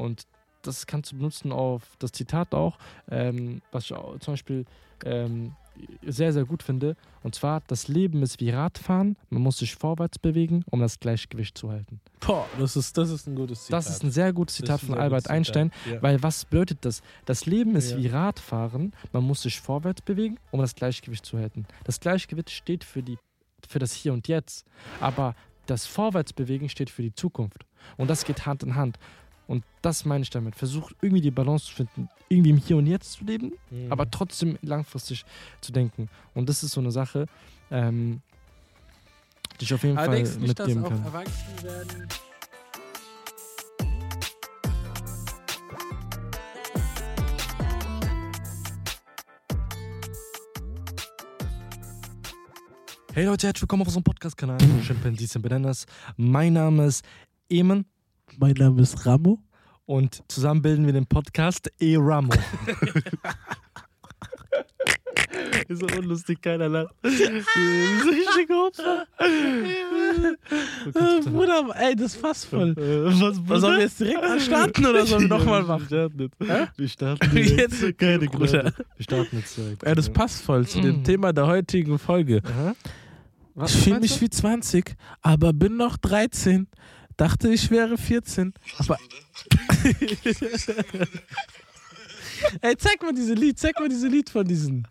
Und das kannst du benutzen auf das Zitat auch, ähm, was ich auch zum Beispiel ähm, sehr, sehr gut finde. Und zwar, das Leben ist wie Radfahren. Man muss sich vorwärts bewegen, um das Gleichgewicht zu halten. Boah, das ist, das ist ein gutes Zitat. Das ist ein sehr gutes Zitat von Albert Zitat. Einstein. Ja. Weil was bedeutet das? Das Leben ist Ja. wie Radfahren. Man muss sich vorwärts bewegen, um das Gleichgewicht zu halten. Das Gleichgewicht steht für, die, für das Hier und Jetzt. Aber das Vorwärtsbewegen steht für die Zukunft. Und das geht Hand in Hand. Und das meine ich damit. Versuch irgendwie die Balance zu finden, irgendwie im Hier und Jetzt zu leben, Mhm. aber trotzdem langfristig zu denken. Und das ist so eine Sache, ähm, die ich auf jeden Aber Fall denkst nicht, dass mitgeben auch kann. erwachsen werden? Hey Leute, herzlich willkommen auf unserem Podcast-Kanal Chimpanzees and Bananas. Mein Name ist Eamon Mein Name ist Ramo. und zusammen bilden wir den Podcast E-Ramo. ist so unlustig, keiner lacht. Richtig Opfer. Äh, Bruder, ey, das ist fast voll. Äh, Was, Was, sollen wir jetzt direkt mal starten oder sollen wir nochmal Wir machen? starten jetzt. Hä? Wir starten. Jetzt, Keine Bruder. Wir starten jetzt direkt. Ja, das passt voll zu dem Mhm. Thema der heutigen Folge. Aha. Was Ich fühle mich wie 20, aber bin noch 13. Dachte, ich wäre 14. Aber. Ey, zeig mal diese Lied, zeig mal diese Lied von diesen.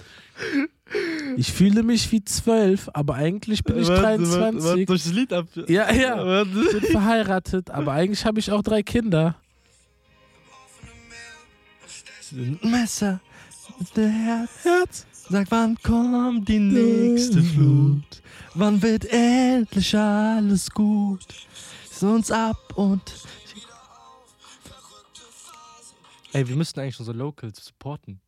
Ich fühle mich wie 12, aber eigentlich bin ich Warte, warte, 23. warte, durch das Lied ab. Ja, ja. Warte. bin verheiratet, aber eigentlich habe ich auch drei Kinder. Messer, der. Herz. Sag, wann kommt die nächste Flut? Wann wird endlich alles gut? Ist uns ab und. Ey, wir müssten eigentlich unsere Locals supporten.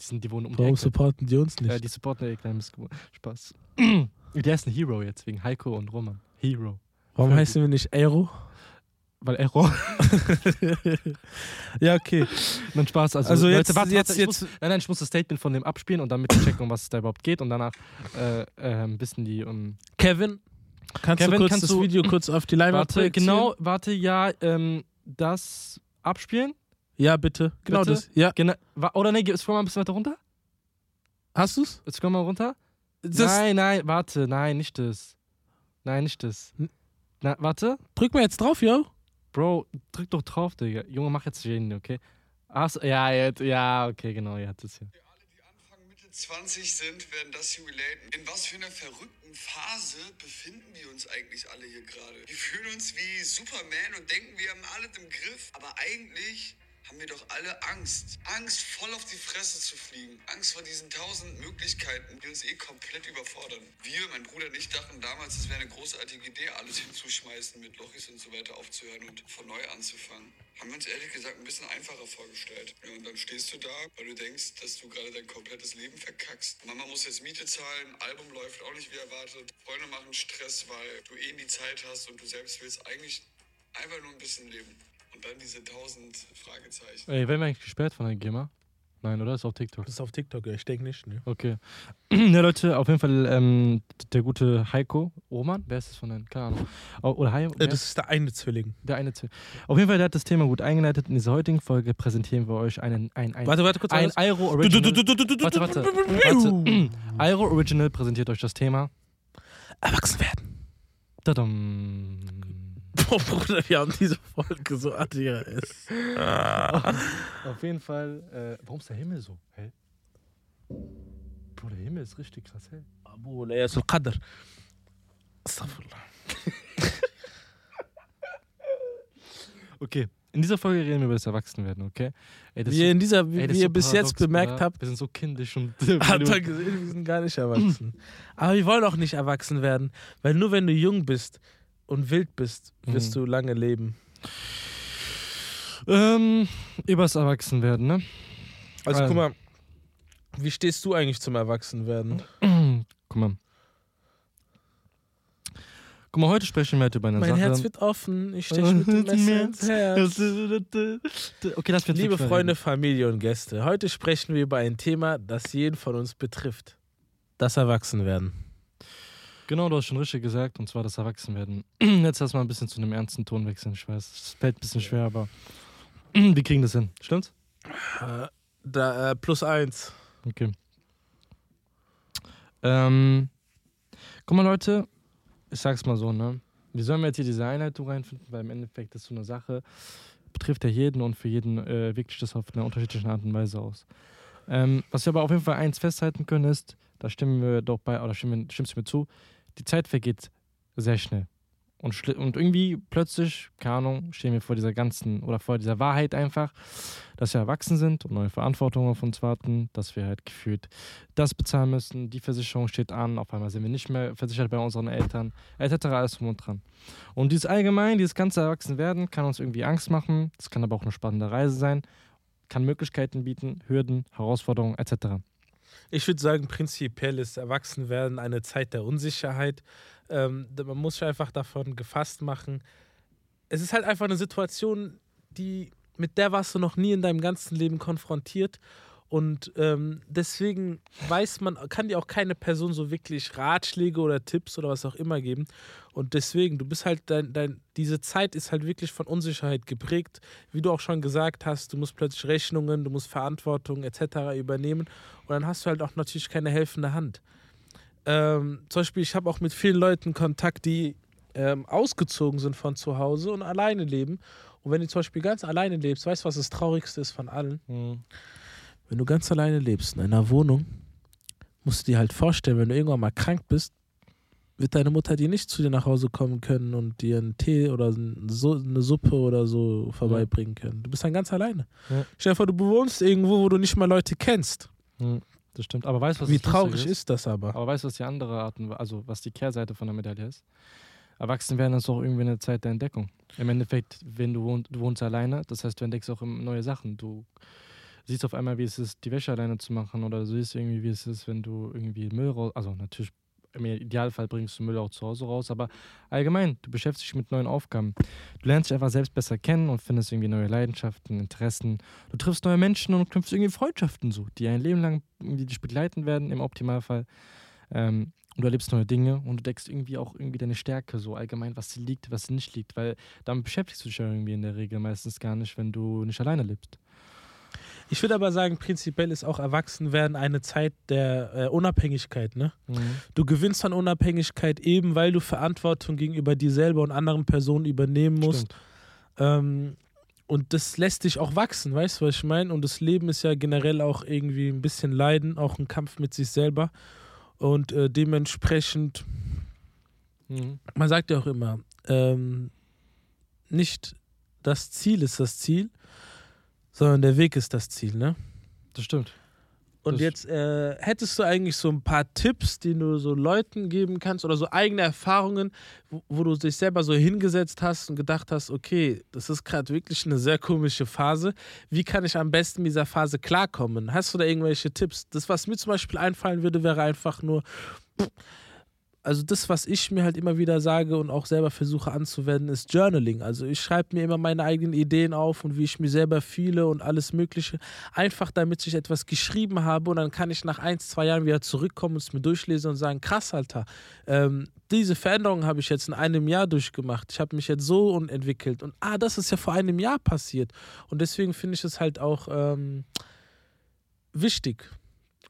Die, sind, die wohnen um die Warum Ecke. supporten die uns nicht? Ja, die supporten ja kleinen Missgeburt. Spaß. Der ist ein Hero jetzt, wegen Heiko und Roman. Hero. Warum heißen wir nicht Aero? Weil Error. Ja, okay. Nein, Spaß. Also, Also Leute, jetzt- warte, jetzt- warte, ich jetzt- Muss, nein, nein, ich muss das Statement von dem abspielen und damit checken, um was es da überhaupt geht. Und danach äh, ähm, wissen die. Um, Kevin, kannst Kevin, du kurz kannst das du- Video kurz auf die Leinwand warte, genau, warte, ja, ähm, das abspielen. Ja, bitte. Genau Bitte? das. Ja. Wa- oder nee, scroll mal ein bisschen weiter runter. Hast du's? Scroll mal runter. Das, nein, nein, warte, nein, nicht das. Nein, nicht das. Hm? Na, warte. Drück mal jetzt drauf, yo. Bro, drück doch drauf, Digga. Junge, mach jetzt jeden, okay? Achso, ja, jetzt, ja, okay, genau, ja, das hier. Für alle, die Anfang Mitte 20 sind, werden das relaten. In was für einer verrückten Phase befinden wir uns eigentlich alle hier gerade? Wir fühlen uns wie Superman und denken, wir haben alles im Griff. Aber eigentlich haben wir doch alle Angst. Angst, voll auf die Fresse zu fliegen. Angst vor diesen tausend Möglichkeiten, die uns eh komplett überfordern. Wir, mein Bruder und ich, dachten damals, es wäre eine großartige Idee, alles hinzuschmeißen, mit Lochis und so weiter aufzuhören und von neu anzufangen. Haben wir uns ehrlich gesagt ein bisschen einfacher vorgestellt. Ja, und dann stehst du da, weil du denkst, dass du gerade dein komplettes Leben verkackst. Mama muss jetzt Miete zahlen, Album läuft auch nicht wie erwartet. Freunde machen Stress, weil du eh nie Zeit hast und du selbst willst eigentlich einfach nur ein bisschen leben. Und dann diese tausend Fragezeichen. Ey, werden wir eigentlich gesperrt von der GEMA? Nein, oder? Ist auf TikTok. Das ist auf TikTok, ja. Ich denke nicht, ne? Okay. ja, Leute, auf jeden Fall ähm, der gute Heiko Roman, wer ist das von den? Keine Ahnung. Oder Heiko? Äh, Das ist der eine Zwilling. der eine. Zwe- Auf jeden Fall, der hat das Thema gut eingeleitet. In dieser heutigen Folge präsentieren wir euch einen, ein, ein, Warte, warte kurz. ein. Iro Original. Warte, warte. warte. Iro Original präsentiert euch das Thema. Erwachsen werden. Tadam. Boah, Bruder, wir haben diese Folge so ADHS. Auf jeden Fall. Äh, warum ist der Himmel so hell? Bro, der Himmel ist richtig krass hell. Abu Layas al-Qadr. Astaghfirullah. Okay. In dieser Folge reden wir über das Erwachsenwerden, okay? Ey, das Wie ihr, so- in dieser, Ey, wie das ist ihr so bis jetzt bemerkt Bruder. habt, Wir sind so kindisch und. hat er gesehen, wir sind gar nicht erwachsen. Aber wir wollen auch nicht erwachsen werden, weil nur wenn du jung bist und wild bist, wirst Mhm. du lange leben. ähm, übers Erwachsenwerden, ne? Also Also. guck mal, wie stehst du eigentlich zum Erwachsenwerden? Guck mal. Guck mal, heute sprechen wir halt über eine Mein Sache. Herz wird offen, ich steche mit dem Messer ins Herz. Okay, das wird Liebe Freunde, Familie und Gäste, heute sprechen wir über ein Thema, das jeden von uns betrifft. Das Erwachsenwerden. Genau, du hast schon richtig gesagt, und zwar das Erwachsenwerden. Jetzt erstmal ein bisschen zu einem ernsten Ton wechseln. Ich weiß, es fällt ein bisschen schwer, aber Wir kriegen das hin. Stimmt's? Äh, da, äh, plus eins. Okay. Ähm, guck mal, Leute, ich sag's mal so, ne? Wie sollen wir jetzt hier diese Einleitung reinfinden? Weil im Endeffekt ist so eine Sache, betrifft ja jeden und für jeden äh, wirkt sich das auf eine unterschiedliche Art und Weise aus. Ähm, was wir aber auf jeden Fall eins festhalten können, ist, da stimmen wir doch bei, oder stimmen, stimmst du mir zu, die Zeit vergeht sehr schnell. Und, und irgendwie plötzlich, keine Ahnung, stehen wir vor dieser ganzen oder vor dieser Wahrheit einfach, dass wir erwachsen sind und neue Verantwortungen auf uns warten, dass wir halt gefühlt das bezahlen müssen, die Versicherung steht an, auf einmal sind wir nicht mehr versichert bei unseren Eltern, etc. Alles drum und dran. Und dieses allgemein, dieses ganze Erwachsenwerden kann uns irgendwie Angst machen, es kann aber auch eine spannende Reise sein, kann Möglichkeiten bieten, Hürden, Herausforderungen etc. Ich würde sagen, prinzipiell ist Erwachsenwerden eine Zeit der Unsicherheit. Ähm, man muss sich einfach davon gefasst machen. Es ist halt einfach eine Situation, die, mit der warst du noch nie in deinem ganzen Leben konfrontiert. Und ähm, deswegen weiß man, kann dir auch keine Person so wirklich Ratschläge oder Tipps oder was auch immer geben. Und deswegen, du bist halt, dein, dein, diese Zeit ist halt wirklich von Unsicherheit geprägt. Wie du auch schon gesagt hast, du musst plötzlich Rechnungen, du musst Verantwortung etc. übernehmen. Und dann hast du halt auch natürlich keine helfende Hand. Ähm, zum Beispiel, ich habe auch mit vielen Leuten Kontakt, die ähm, ausgezogen sind von zu Hause und alleine leben. Und wenn du zum Beispiel ganz alleine lebst, weißt du, was das Traurigste ist von allen? Wenn du ganz alleine lebst in einer Wohnung, musst du dir halt vorstellen, wenn du irgendwann mal krank bist, wird deine Mutter dir nicht zu dir nach Hause kommen können und dir einen Tee oder so, eine Suppe oder so vorbeibringen können. Du bist dann ganz alleine. Ja. Stell dir vor, du bewohnst irgendwo, wo du nicht mal Leute kennst. Das stimmt. Aber weißt du, was Wie traurig ist das aber? Aber weißt du, was die andere Art, also was die Kehrseite von der Medaille ist? Erwachsen werden ist auch irgendwie eine Zeit der Entdeckung. Im Endeffekt, wenn du, wohnt, du wohnst alleine, das heißt, du entdeckst auch neue Sachen. Du siehst auf einmal, wie es ist, die Wäsche alleine zu machen oder du siehst irgendwie, wie es ist, wenn du irgendwie Müll raus, also natürlich im Idealfall bringst du Müll auch zu Hause raus, aber allgemein, du beschäftigst dich mit neuen Aufgaben. Du lernst dich einfach selbst besser kennen und findest irgendwie neue Leidenschaften, Interessen. Du triffst neue Menschen und knüpfst irgendwie Freundschaften so, die ein Leben lang irgendwie dich begleiten werden, im Optimalfall. Ähm, und du erlebst neue Dinge und du deckst irgendwie auch irgendwie deine Stärke so allgemein, was dir liegt, was dir nicht liegt, weil damit beschäftigst du dich ja irgendwie in der Regel meistens gar nicht, wenn du nicht alleine lebst. Ich würde aber sagen, prinzipiell ist auch Erwachsenwerden eine Zeit der äh, Unabhängigkeit. Ne? Du gewinnst an Unabhängigkeit eben, weil du Verantwortung gegenüber dir selber und anderen Personen übernehmen musst. Ähm, und das lässt dich auch wachsen, weißt du, was ich meine? Und das Leben ist ja generell auch irgendwie ein bisschen Leiden, auch ein Kampf mit sich selber. Und äh, dementsprechend, Mhm. man sagt ja auch immer, ähm, nicht das Ziel ist das Ziel, sondern der Weg ist das Ziel, ne? Das stimmt. Und Das- jetzt äh, hättest du eigentlich so ein paar Tipps, die du so Leuten geben kannst oder so eigene Erfahrungen, wo, wo du dich selber so hingesetzt hast und gedacht hast, okay, das ist gerade wirklich eine sehr komische Phase. Wie kann ich am besten mit dieser Phase klarkommen? Hast du da irgendwelche Tipps? Das, was mir zum Beispiel einfallen würde, wäre einfach nur, also das, was ich mir halt immer wieder sage und auch selber versuche anzuwenden, ist Journaling. Also ich schreibe mir immer meine eigenen Ideen auf und wie ich mir selber fühle und alles Mögliche. Einfach damit ich etwas geschrieben habe und dann kann ich nach ein, zwei Jahren wieder zurückkommen und es mir durchlesen und sagen, krass, Alter, ähm, diese Veränderung habe ich jetzt in einem Jahr durchgemacht. Ich habe mich jetzt so entwickelt. Und ah, das ist ja vor einem Jahr passiert. Und deswegen finde ich es halt auch ähm, wichtig,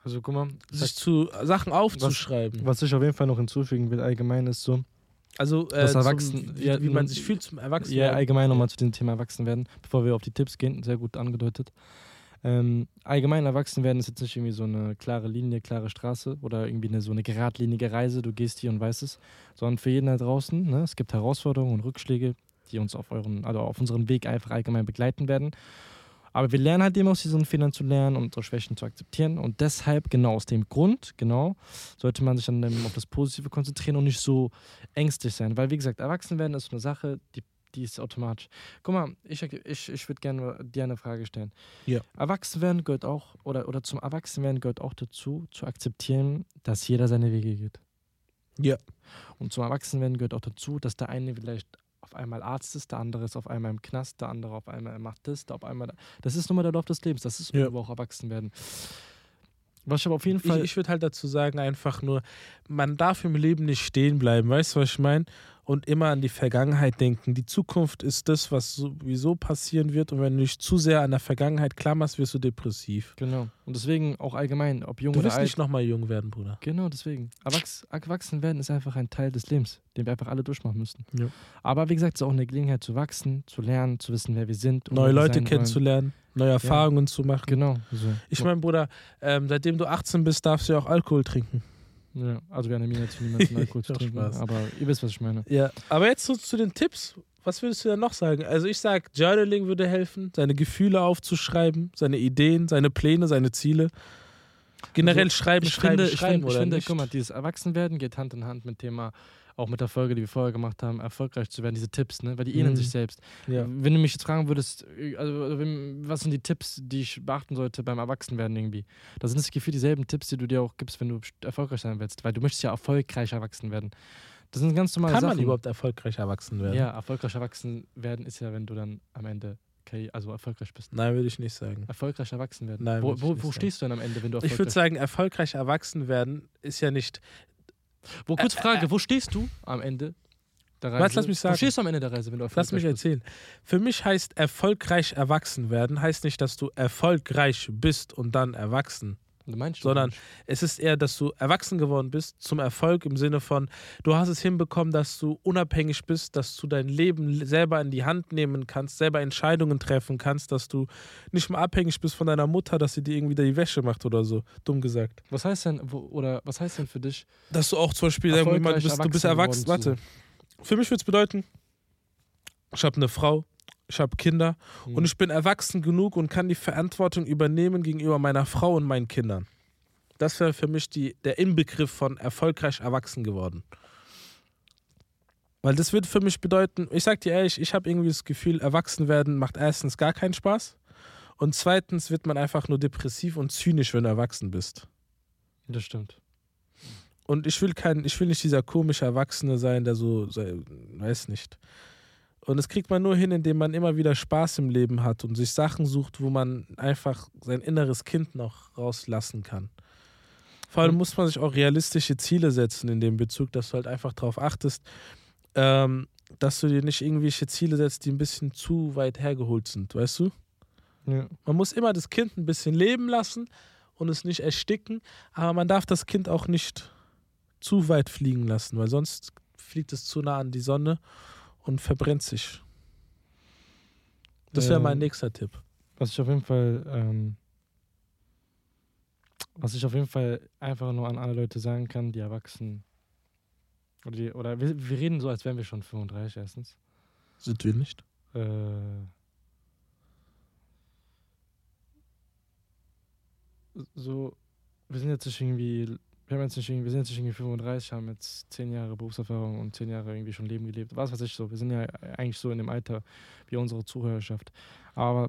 Also guck mal, sich zu Sachen aufzuschreiben. was ich auf jeden Fall noch hinzufügen will, allgemein ist so, Also, äh, zum, Erwachsen- wie, wie man sich fühlt zum Erwachsenen. ja, allgemein nochmal zu dem Thema Erwachsenwerden, bevor wir auf die Tipps gehen, sehr gut angedeutet. Ähm, allgemein Erwachsenwerden ist jetzt nicht irgendwie so eine klare Linie, klare Straße oder irgendwie eine, so eine geradlinige Reise, du gehst hier und weißt es, sondern für jeden da draußen, ne, es gibt Herausforderungen und Rückschläge, die uns auf euren, also auf unserem Weg einfach allgemein begleiten werden. Aber wir lernen halt eben aus diesen Fehlern zu lernen und unsere Schwächen zu akzeptieren. Und deshalb, genau aus dem Grund, genau, sollte man sich dann auf das Positive konzentrieren und nicht so ängstlich sein. Weil, wie gesagt, Erwachsenwerden ist so eine Sache, die, die ist automatisch. Guck mal, ich, ich, ich würde gerne dir eine Frage stellen. Ja. Erwachsenwerden gehört auch, oder, oder zum Erwachsenwerden gehört auch dazu, zu akzeptieren, dass jeder seine Wege geht. Ja. Und zum Erwachsenwerden gehört auch dazu, dass der eine vielleicht auf einmal Arzt ist, der andere ist auf einmal im Knast, der andere auf einmal macht das, der auf einmal. Das ist nun mal der Lauf des Lebens, das ist Ja. auch Erwachsenwerden. Was ich aber auf jeden Ich, Fall. ich würde halt dazu sagen, einfach nur, man darf im Leben nicht stehen bleiben, weißt du, was ich meine? Und immer an die Vergangenheit denken. Die Zukunft ist das, was sowieso passieren wird. Und wenn du dich zu sehr an der Vergangenheit klammerst, wirst du depressiv. Genau. Und deswegen auch allgemein, ob jung Du oder wirst alt. nicht nochmal jung werden, Bruder. Genau, deswegen. Erwachs erwachsen werden ist einfach ein Teil des Lebens, den wir einfach alle durchmachen müssen. Ja. Aber wie gesagt, es ist auch eine Gelegenheit zu wachsen, zu lernen, zu wissen, wer wir sind. Neue Leute kennenzulernen, neue Erfahrungen zu machen. Genau. So. Ich meine, Bruder, ähm, seitdem du 18 bist, darfst du ja auch Alkohol trinken. Ja, also wir animieren jetzt niemanden Alkohol zu trinken, Spaß. aber ihr wisst, was ich meine. Ja. Aber jetzt so zu den Tipps. Was würdest du denn noch sagen? Also ich sag, Journaling würde helfen, seine Gefühle aufzuschreiben, seine Ideen, seine Pläne, seine Ziele. Generell Also, schreiben, Ich schreiben, finde, ich schreiben, finde, ich oder finde nicht? guck mal, dieses Erwachsenwerden geht Hand in Hand mit Thema, auch mit der Folge, die wir vorher gemacht haben, erfolgreich zu werden, diese Tipps, ne? weil die ähneln Mhm. sich selbst. ja. Wenn du mich jetzt fragen würdest, äh, also, wenn- was sind die Tipps, die ich beachten sollte beim Erwachsenwerden irgendwie? Da sind es gefühlt dieselben Tipps, die du dir auch gibst, wenn du erfolgreich sein willst, weil du möchtest ja erfolgreich erwachsen werden. Das sind ganz normale Kann Sachen. man überhaupt erfolgreich erwachsen werden? Ja, erfolgreich erwachsen werden ist ja, wenn du dann am Ende okay, also erfolgreich bist. Nein, würde ich nicht sagen. Erfolgreich erwachsen werden. Nein, wo ich wo, wo sagen. stehst du denn am Ende, wenn du Ich erfolgreich würde sagen, erfolgreich erwachsen werden ist ja nicht. Wo, kurz Äh, Frage, äh, wo stehst du am Ende der Reise? Was, lass mich sagen. Wo stehst du am Ende der Reise, wenn du erfolgreich Lass mich bist? erzählen. Für mich heißt erfolgreich erwachsen werden, heißt nicht, dass du erfolgreich bist und dann erwachsen. Sondern es ist eher, dass du erwachsen geworden bist zum Erfolg im Sinne von, du hast es hinbekommen, dass du unabhängig bist, dass du dein Leben selber in die Hand nehmen kannst, selber Entscheidungen treffen kannst, dass du nicht mehr abhängig bist von deiner Mutter, dass sie dir irgendwie die Wäsche macht oder so, dumm gesagt. was heißt denn, oder was heißt denn für dich, Dass du auch zum Beispiel Erfolgreich bist, du bist erwachsen Warte. Für mich würde es bedeuten, ich habe eine Frau, ich habe Kinder hm, und ich bin erwachsen genug und kann die Verantwortung übernehmen gegenüber meiner Frau und meinen Kindern. Das wäre für mich die, der Inbegriff von erfolgreich erwachsen geworden. Weil das würde für mich bedeuten, ich sag dir ehrlich, ich habe irgendwie das Gefühl, erwachsen werden macht erstens gar keinen Spaß und zweitens wird man einfach nur depressiv und zynisch, wenn du erwachsen bist. das stimmt. Und ich will kein, ich will nicht dieser komische Erwachsene sein, der so, weiß nicht. Und das kriegt man nur hin, indem man immer wieder Spaß im Leben hat und sich Sachen sucht, wo man einfach sein inneres Kind noch rauslassen kann. Vor allem Mhm. muss man sich auch realistische Ziele setzen in dem Bezug, dass du halt einfach darauf achtest, ähm, dass du dir nicht irgendwelche Ziele setzt, die ein bisschen zu weit hergeholt sind, weißt du? Ja. Man muss immer das Kind ein bisschen leben lassen und es nicht ersticken, aber man darf das Kind auch nicht zu weit fliegen lassen, weil sonst fliegt es zu nah an die Sonne und verbrennt sich. Das wäre mein Ähm, nächster Tipp. Was ich auf jeden Fall, ähm, was ich auf jeden Fall einfach nur an alle Leute sagen kann, die erwachsen oder, die, oder wir, wir reden so, als wären wir schon 35 erstens. Sind wir nicht? Äh, so, wir sind jetzt irgendwie, wir haben jetzt nicht wir sind jetzt nicht irgendwie 35, haben jetzt 10 Jahre Berufserfahrung und 10 Jahre irgendwie schon Leben gelebt. Was weiß ich so. Wir sind ja eigentlich so in dem Alter wie unsere Zuhörerschaft. Aber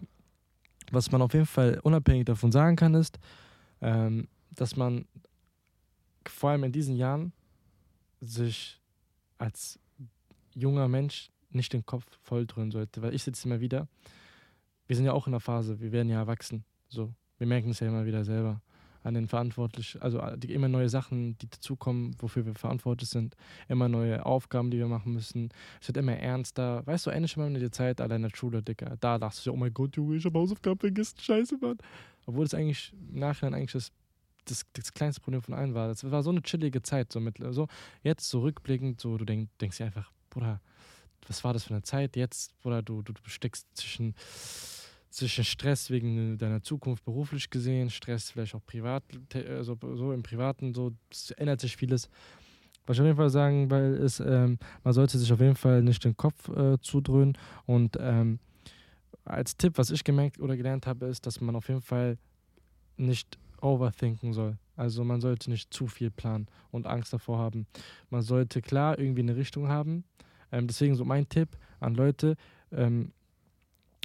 was man auf jeden Fall unabhängig davon sagen kann, ist, ähm, dass man vor allem in diesen Jahren sich als junger Mensch nicht den Kopf voll sollte. Weil ich sitze immer wieder, wir sind ja auch in der Phase, wir werden ja erwachsen. So, wir merken es ja immer wieder selber an den Verantwortlichen, also äh, die, immer neue Sachen, die dazukommen, wofür wir verantwortlich sind, immer neue Aufgaben, die wir machen müssen. Es wird immer ernster. Weißt du, endlich mal in der Zeit allein in der Schule, Dicker. Da dachtest du, oh mein Gott, Junge, ich habe Hausaufgaben vergessen, scheiße, Mann. Obwohl es eigentlich im Nachhinein eigentlich das, das, das kleinste Problem von allen war. Das war so eine chillige Zeit. So, mit, so jetzt zurückblickend, so, du denk, denkst dir einfach, Bruder, was war das für eine Zeit? Jetzt, Bruder, du, du, du steckst zwischen, zwischen Stress wegen deiner Zukunft beruflich gesehen, Stress vielleicht auch privat, also so im Privaten, so, ändert sich vieles. Was ich auf jeden Fall sagen weil ist, ähm, man sollte sich auf jeden Fall nicht den Kopf äh, zudröhnen und ähm, als Tipp, was ich gemerkt oder gelernt habe, ist, dass man auf jeden Fall nicht overthinken soll. Also man sollte nicht zu viel planen und Angst davor haben. Man sollte klar irgendwie eine Richtung haben. Ähm, deswegen so mein Tipp an Leute, ähm,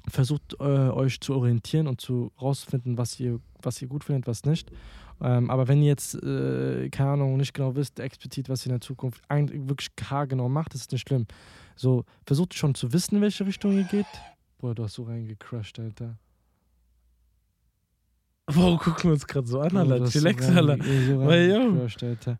versucht äh, euch zu orientieren und zu rausfinden, was ihr, was ihr gut findet, was nicht. Ähm, aber wenn ihr jetzt, äh, keine Ahnung, nicht genau wisst, explizit, was ihr in der Zukunft eigentlich wirklich haargenau macht, ist nicht schlimm. So, versucht schon zu wissen, in welche Richtung ihr geht. Boah, du hast so reingecrushed, Alter. Warum gucken wir uns gerade so an, Alter? Chillax, Alter. so reingecrushed, Alter.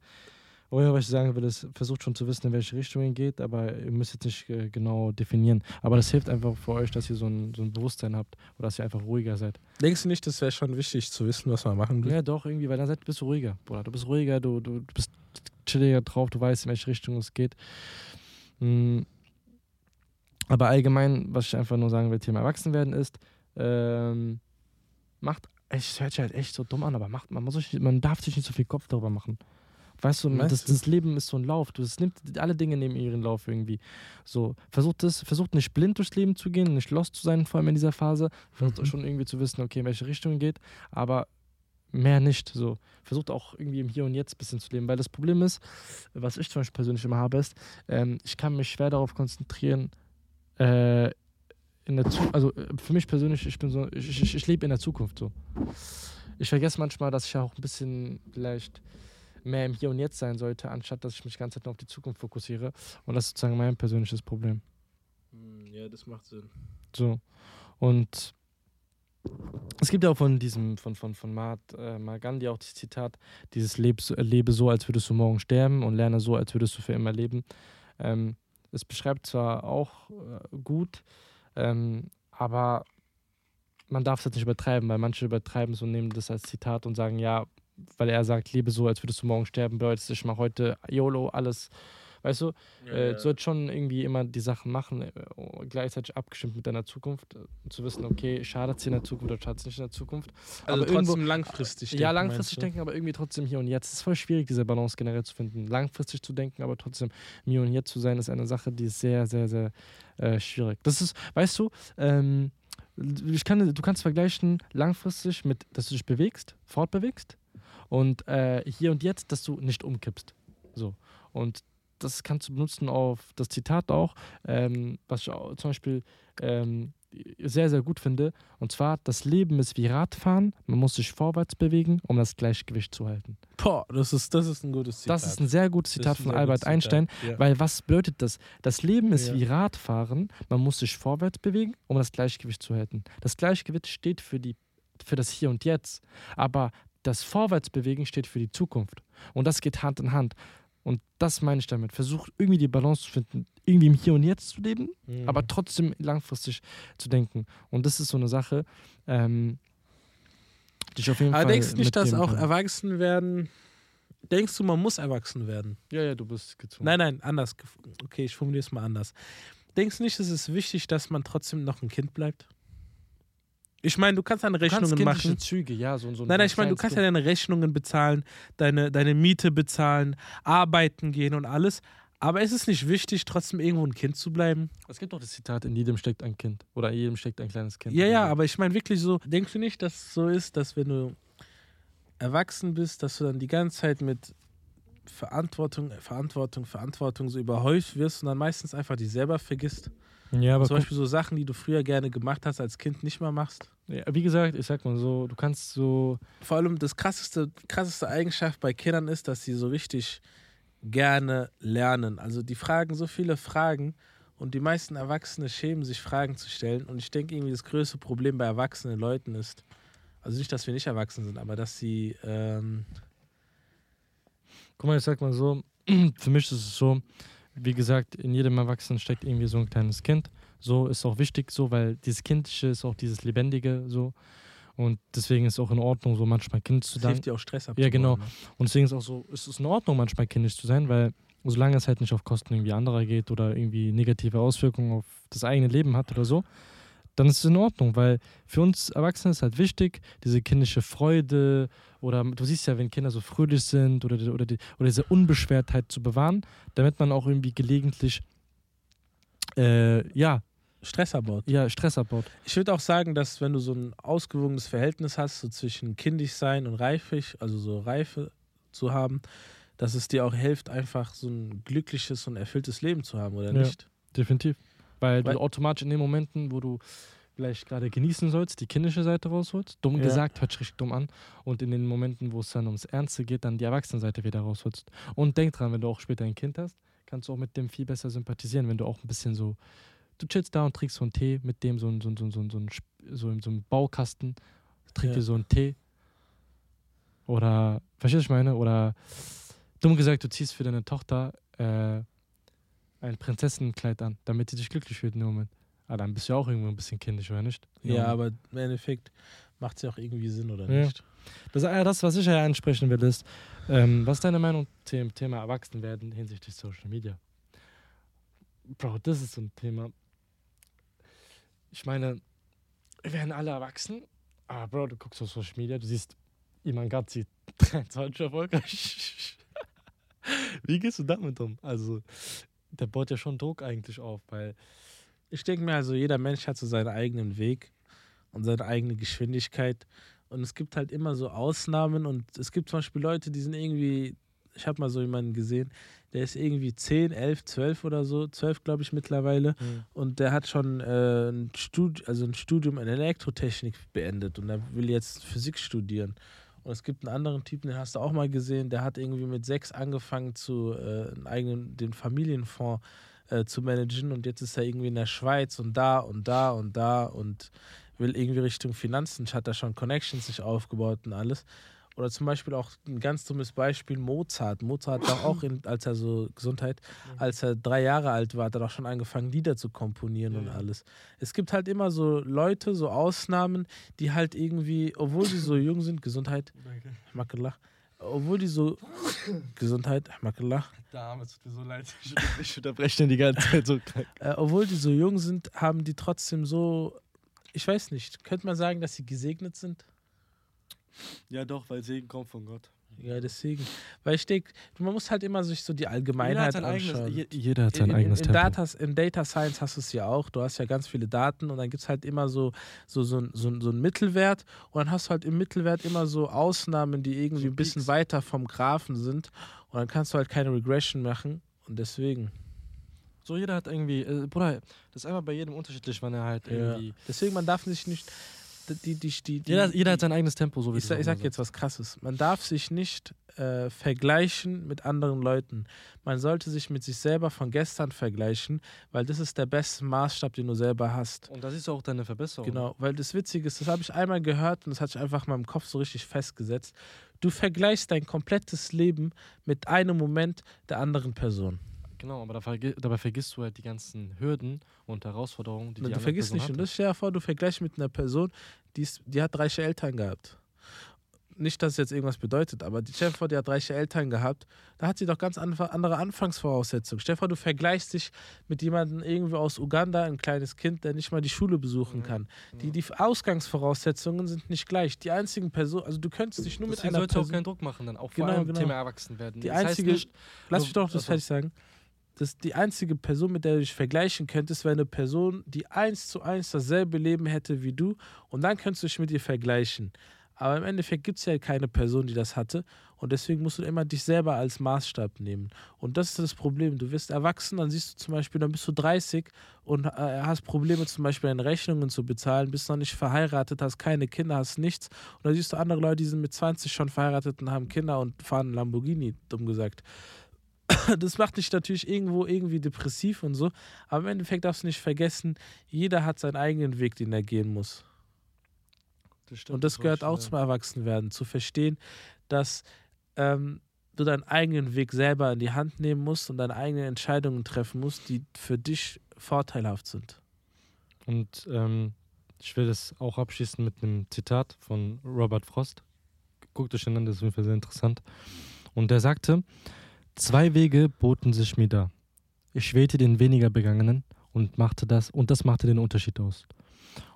Ja, was ich sagen will, ist, versucht schon zu wissen, in welche Richtung ihr geht, aber ihr müsst jetzt nicht äh, genau definieren. Aber das hilft einfach für euch, dass ihr so ein, so ein Bewusstsein habt oder dass ihr einfach ruhiger seid. Denkst du nicht, das wäre schon wichtig zu wissen, was man machen will? Ja, doch, irgendwie, weil dann seid, bist du ruhiger, Bruder. Du bist ruhiger, du, du, bist chilliger drauf, du weißt, in welche Richtung es geht. Mm. Aber allgemein, was ich einfach nur sagen will, Thema Erwachsenwerden ist, ähm, macht, es hört sich halt echt so dumm an, aber macht, man, muss sich, man darf sich nicht so viel Kopf darüber machen. Weißt du, das, das Leben ist so ein Lauf. Du, es nimmt, alle Dinge nehmen ihren Lauf irgendwie. So, versucht es, versucht nicht blind durchs Leben zu gehen, nicht lost zu sein, vor allem in dieser Phase. Versucht Mhm. schon irgendwie zu wissen, okay, in welche Richtung es geht, aber mehr nicht. So, versucht auch irgendwie im Hier und Jetzt ein bisschen zu leben. Weil das Problem ist, was ich zum Beispiel persönlich immer habe, ist, ähm, ich kann mich schwer darauf konzentrieren, äh, in der Zu also äh, für mich persönlich, ich bin so, ich, ich, ich lebe in der Zukunft so. Ich vergesse manchmal, dass ich ja auch ein bisschen vielleicht mehr im Hier und Jetzt sein sollte, anstatt dass ich mich die ganze Zeit nur auf die Zukunft fokussiere. Und das ist sozusagen mein persönliches Problem. Hm, Ja, das macht Sinn. So. Und es gibt ja auch von diesem, von, von, von Mahat, äh, Mahatma Gandhi auch das Zitat, dieses Leb, so- lebe so, als würdest du morgen sterben und lerne so, als würdest du für immer leben. Ähm, es beschreibt zwar auch äh, gut, ähm, aber man darf es jetzt nicht übertreiben, weil manche übertreiben es und nehmen das als Zitat und sagen, ja, weil er sagt, lebe so, als würdest du morgen sterben, bedeutet, ich mache heute YOLO, alles, weißt du, äh, du sollst schon irgendwie immer die Sachen machen, äh, gleichzeitig abgestimmt mit deiner Zukunft, äh, zu wissen, okay, schadet es dir in der Zukunft oder schadet es nicht in der Zukunft. also aber irgendwo- trotzdem langfristig. ja, denken, langfristig meinst du? denken, aber irgendwie trotzdem hier und jetzt. Es ist voll schwierig, diese Balance generell zu finden. Langfristig zu denken, aber trotzdem im hier und jetzt zu sein, ist eine Sache, die ist sehr, sehr, sehr äh, schwierig. Das ist, weißt du, ähm, ich kann, du kannst vergleichen langfristig mit, dass du dich bewegst, fortbewegst und äh, hier und jetzt, dass du nicht umkippst. So. Und das kannst du benutzen auf das Zitat auch, ähm, was ich auch zum Beispiel ähm, sehr, sehr gut finde. Und zwar, das Leben ist wie Radfahren, man muss sich vorwärts bewegen, um das Gleichgewicht zu halten. Boah, das ist, das ist ein gutes Zitat. Das ist ein sehr gutes Zitat von Albert gutes Einstein, Zitat, Ja. weil was bedeutet das? Das Leben ist Ja. wie Radfahren, man muss sich vorwärts bewegen, um das Gleichgewicht zu halten. Das Gleichgewicht steht für, die, für das Hier und Jetzt, aber das Vorwärtsbewegen steht für die Zukunft. Und das geht Hand in Hand. Und das meine ich damit. Versuch irgendwie die Balance zu finden, irgendwie im Hier und Jetzt zu leben, Mhm. aber trotzdem langfristig zu denken. Und das ist so eine Sache, ähm, die ich auf jeden Aber Fall. denkst du nicht, dass auch kann. erwachsen werden. Denkst du, man muss erwachsen werden? Ja, ja, du bist gezwungen. Nein, nein, anders. Okay, ich formuliere es mal anders. Denkst du nicht, es ist wichtig, dass man trotzdem noch ein Kind bleibt? Ich meine, du kannst deine du kannst Rechnungen machen. Züge, ja, so, so Nein, nein, ich meine, du kannst ja deine Rechnungen bezahlen, deine, deine Miete bezahlen, arbeiten gehen und alles. Aber ist es nicht wichtig, trotzdem irgendwo ein Kind zu bleiben? Es gibt doch das Zitat, in jedem steckt ein Kind. Oder in jedem steckt ein kleines Kind. Ja, ja, aber ich meine wirklich so, denkst du nicht, dass es so ist, dass wenn du erwachsen bist, dass du dann die ganze Zeit mit Verantwortung, Verantwortung, Verantwortung so überhäuft wirst und dann meistens einfach dich selber vergisst? Ja, aber Zum Beispiel so Sachen, die du früher gerne gemacht hast, als Kind nicht mehr machst? ja, wie gesagt, ich sag mal so, du kannst so. Vor allem das krasseste, krasseste Eigenschaft bei Kindern ist, dass sie so richtig gerne lernen. Also die fragen so viele Fragen und die meisten Erwachsene schämen sich, Fragen zu stellen. Und ich denke irgendwie, das größte Problem bei erwachsenen Leuten ist, also nicht, dass wir nicht erwachsen sind, aber dass sie, ähm, Guck mal, ich sag mal so, für mich ist es so, wie gesagt, in jedem Erwachsenen steckt irgendwie so ein kleines Kind. So ist auch wichtig, so, weil dieses Kindliche ist auch dieses Lebendige, so. Und deswegen ist es auch in Ordnung, so manchmal Kind zu das sein. hilft dir auch Stress Ja, abzubauen. genau. ne? Und deswegen ist auch so, es ist in Ordnung, manchmal kindisch zu sein, weil solange es halt nicht auf Kosten irgendwie anderer geht oder irgendwie negative Auswirkungen auf das eigene Leben hat oder so, dann ist es in Ordnung, weil für uns Erwachsene ist halt wichtig, diese kindische Freude oder du siehst ja, wenn Kinder so fröhlich sind oder, oder, die, oder diese Unbeschwertheit zu bewahren, damit man auch irgendwie gelegentlich äh, ja, Stress abbaut. ja, Stress abbaut. Ich würde auch sagen, dass wenn du so ein ausgewogenes Verhältnis hast, so zwischen kindisch sein und reifig, also so Reife zu haben, dass es dir auch hilft, einfach so ein glückliches und erfülltes Leben zu haben, oder Ja. nicht? Definitiv. Weil, Weil- du automatisch in den Momenten, wo du vielleicht gerade genießen sollst, die kindische Seite rausholst. Dumm Ja. gesagt, hört sich richtig dumm an. Und in den Momenten, wo es dann ums Ernste geht, dann die Erwachsenenseite wieder rausholst. Und denk dran, wenn du auch später ein Kind hast, kannst du auch mit dem viel besser sympathisieren, wenn du auch ein bisschen so, du chillst da und trinkst so einen Tee mit dem, so, ein- so, ein- so, ein- so, ein- so, ein so, in so einem Baukasten, trink Ja. dir so einen Tee. Oder, verstehst du, was ich meine? Oder dumm gesagt, du ziehst für deine Tochter äh, ein Prinzessinnenkleid an, damit sie dich glücklich fühlt in dem Moment. Ah, dann bist du ja auch irgendwo ein bisschen kindisch, oder nicht? Ja, aber im Endeffekt macht es ja auch irgendwie Sinn, oder Ja. nicht? Das, äh, das, was ich ja ansprechen will, ist, ähm, was ist deine Meinung zum Thema Erwachsenwerden hinsichtlich Social Media? Bro, das ist so ein Thema. Ich meine, wir werden alle erwachsen, aber Bro, du guckst auf Social Media, du siehst, Iman Gazi 23 erfolgreich. Wie gehst du damit um? Also, der baut ja schon Druck eigentlich auf, weil Ich denke mir also, jeder Mensch hat so seinen eigenen Weg und seine eigene Geschwindigkeit. Und es gibt halt immer so Ausnahmen. Und es gibt zum Beispiel Leute, die sind irgendwie, ich habe mal so jemanden gesehen, der ist irgendwie 10, 11, 12 oder so, 12 glaube ich mittlerweile. Und der hat schon äh, ein, Studi also ein Studium in Elektrotechnik beendet und er will jetzt Physik studieren. Und es gibt einen anderen Typen, den hast du auch mal gesehen, der hat irgendwie mit sechs angefangen, zu, äh, eigenen, den Familienfonds äh, zu managen und jetzt ist er irgendwie in der Schweiz und da und da und da und will irgendwie Richtung Finanzen, hat da schon Connections sich aufgebaut und alles. Oder zum Beispiel auch ein ganz dummes Beispiel Mozart. Mozart war auch, in, als er so Gesundheit, als er drei Jahre alt war, hat er doch schon angefangen, Lieder zu komponieren und Ja. alles. Es gibt halt immer so Leute, so Ausnahmen, die halt irgendwie, obwohl sie so jung sind, Gesundheit, Makelach, obwohl die so, Gesundheit, Makelach, Dame, es tut mir so leid. Ich, ich unterbreche den die ganze Zeit so krank. äh, obwohl die so jung sind, haben die trotzdem so, ich weiß nicht, könnte man sagen, dass sie gesegnet sind? Ja, doch, weil Segen kommt von Gott. Ja, deswegen. Weil ich denke, man muss halt immer sich so die Allgemeinheit anschauen. je- jeder hat sein in, eigenes in, in. Data, in Data Science hast du es ja auch. Du hast ja ganz viele Daten und dann gibt es halt immer so, so, so, so, so einen Mittelwert. Und dann hast du halt im Mittelwert immer so Ausnahmen, die irgendwie So ein bisschen Peaks. weiter vom Graphen sind. Und dann kannst du halt keine Regression machen. Und deswegen. So, jeder hat irgendwie, äh, Bruder, das ist einfach bei jedem unterschiedlich, wann er halt Ja. irgendwie. Deswegen, man darf sich nicht. Die, die, die, Jeder, jeder hat sein eigenes Tempo, so wie ich, auch ich sag jetzt was Krasses. Man darf sich nicht äh, vergleichen mit anderen Leuten. Man sollte sich mit sich selber von gestern vergleichen, weil das ist der beste Maßstab, den du selber hast. Und da siehst du auch deine Verbesserung. Genau, weil das Witzige ist, das habe ich einmal gehört und das hat sich einfach in meinem Kopf so richtig festgesetzt. Du vergleichst dein komplettes Leben mit einem Moment der anderen Person. Genau, aber dabei vergisst du halt die ganzen Hürden und Herausforderungen, die die du vergisst Person nicht. Und hatte. das stell dir vor, du vergleichst mit einer Person, die, ist, die hat reiche Eltern gehabt. Nicht, dass es jetzt irgendwas bedeutet, aber die, vor, die hat reiche Eltern gehabt. Da hat sie doch ganz andere Anfangsvoraussetzungen. Stell vor, du vergleichst dich mit jemandem irgendwie aus Uganda, ein kleines Kind, der nicht mal die Schule besuchen Ja, kann. Die, ja. die Ausgangsvoraussetzungen sind nicht gleich. Die einzigen Personen, also du könntest dich nur mit Deswegen einer sollte auch Person. keinen Druck machen, dann auch Genau, vor allem genau. Thema Erwachsenwerden. Die das einzige- nicht, Lass mich doch das also- fertig sagen. Das die einzige Person, mit der du dich vergleichen könntest, wäre eine Person, die eins zu eins dasselbe Leben hätte wie du. Und dann könntest du dich mit ihr vergleichen. Aber im Endeffekt gibt es ja keine Person, die das hatte. Und deswegen musst du immer dich selber als Maßstab nehmen. Und das ist das Problem. Du wirst erwachsen, dann siehst du zum Beispiel, dann bist du 30 und äh, hast Probleme, zum Beispiel deine Rechnungen zu bezahlen, bist noch nicht verheiratet, hast keine Kinder, hast nichts. Und dann siehst du andere Leute, die sind mit 20 schon verheiratet und haben Kinder und fahren Lamborghini, dumm gesagt das macht dich natürlich irgendwo irgendwie depressiv und so. Aber im Endeffekt darfst du nicht vergessen, jeder hat seinen eigenen Weg, den er gehen muss. das stimmt, Und das gehört auch zum Erwachsenwerden, zu verstehen, dass ähm, du deinen eigenen Weg selber in die Hand nehmen musst und deine eigenen Entscheidungen treffen musst, die für dich vorteilhaft sind. Und ähm, ich will das auch abschließen mit einem Zitat von Robert Frost. Guckt euch den an, das ist auf jeden Fall sehr interessant. Und der sagte, zwei Wege boten sich mir da. Ich wählte den weniger begangenen und machte das, und das machte den Unterschied aus.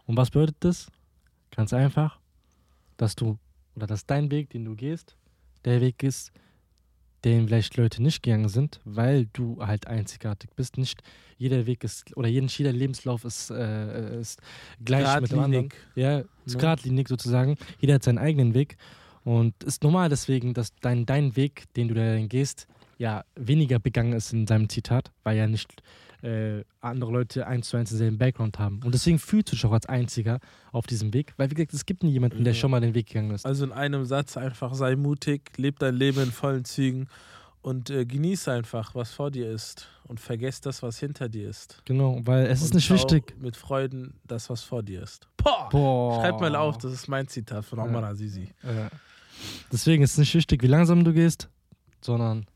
Und was bedeutet das? Ganz einfach, dass du, oder dass dein Weg, den du gehst, der Weg ist, den vielleicht Leute nicht gegangen sind, weil du halt einzigartig bist. Nicht jeder Weg ist, oder jeden, jeder Lebenslauf ist, äh, ist gleich mit dem anderen. Ja, ist Ne? geradlinig sozusagen. Jeder hat seinen eigenen Weg. Und ist normal deswegen, dass dein, dein Weg, den du da gehst, ja weniger begangen ist in seinem Zitat, weil ja nicht äh, andere Leute eins zu eins denselben Background haben. Und deswegen fühlst du dich auch als Einziger auf diesem Weg, weil wie gesagt, es gibt nie jemanden, der Ja. schon mal den Weg gegangen ist. Also in einem Satz einfach sei mutig, leb dein Leben in vollen Zügen und äh, genieß einfach, was vor dir ist und vergess das, was hinter dir ist. Genau, weil es ist Und nicht schau wichtig. Mit Freuden das, was vor dir ist. Boah! Boah. Schreib mal auf, das ist mein Zitat von Ja. Omar Azizi. Ja. Deswegen ist es nicht wichtig, wie langsam du gehst, sondern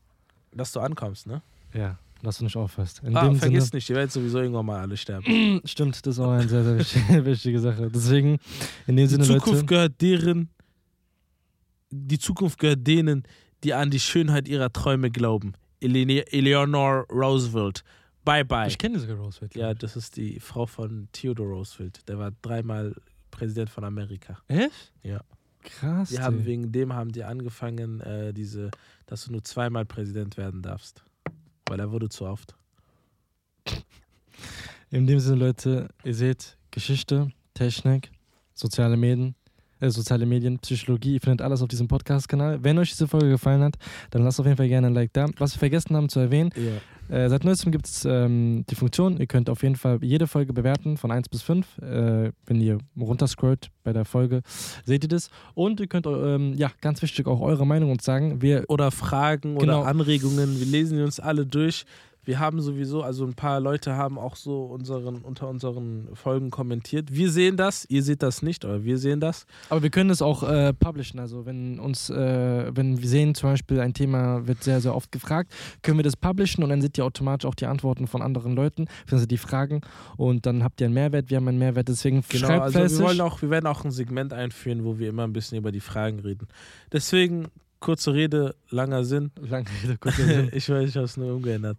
dass du ankommst, ne? Ja, dass du nicht aufhörst. In Ah, vergiss Sinne, nicht, ihr werdet sowieso irgendwann mal alle sterben. Stimmt, das ist auch eine sehr, sehr wichtige, wichtige Sache. Deswegen, in dem Die Sinne, Zukunft Leute. gehört deren, die Zukunft gehört denen, die an die Schönheit ihrer Träume glauben. Elene- Eleanor Roosevelt. Bye bye. Ich kenne sogar Roosevelt. Ja, das ist die Frau von Theodore Roosevelt. Der war dreimal Präsident von Amerika. Echt? Ja. Krass. Die haben wegen dem haben die angefangen, äh, diese, dass du nur zweimal Präsident werden darfst. Weil er wurde zu oft. In dem Sinne, Leute, ihr seht Geschichte, Technik, soziale Medien, äh, soziale Medien, Psychologie, ihr findet alles auf diesem Podcast-Kanal. Wenn euch diese Folge gefallen hat, dann lasst auf jeden Fall gerne ein Like da. Was wir vergessen haben zu erwähnen, Ja. Äh, seit neuestem gibt es ähm, die Funktion, ihr könnt auf jeden Fall jede Folge bewerten, von 1 bis 5. Äh, wenn ihr runterscrollt bei der Folge, seht ihr das. Und ihr könnt, ähm, ja, ganz wichtig, auch eure Meinung uns sagen. Wir Oder Fragen Genau. oder Anregungen. Wir lesen die uns alle durch. Wir haben sowieso, also ein paar Leute haben auch so unseren, unter unseren Folgen kommentiert. Wir sehen das, ihr seht das nicht, aber wir sehen das. Aber wir können es auch äh, publishen. Also wenn uns, äh, wenn wir sehen, zum Beispiel ein Thema wird sehr, sehr oft gefragt, können wir das publishen und dann seht ihr automatisch auch die Antworten von anderen Leuten, also die Fragen und dann habt ihr einen Mehrwert, wir haben einen Mehrwert, deswegen Genau, schreibt also wir, wollen auch, wir werden auch ein Segment einführen, wo wir immer ein bisschen über die Fragen reden. Deswegen, kurze Rede, langer Sinn. Lange Rede, kurzer Sinn. ich weiß, ich habe es nur umgeändert.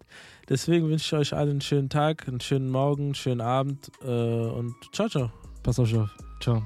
Deswegen wünsche ich euch allen einen schönen Tag, einen schönen Morgen, einen schönen Abend äh, und ciao, ciao. Pass auf, ciao. Ciao.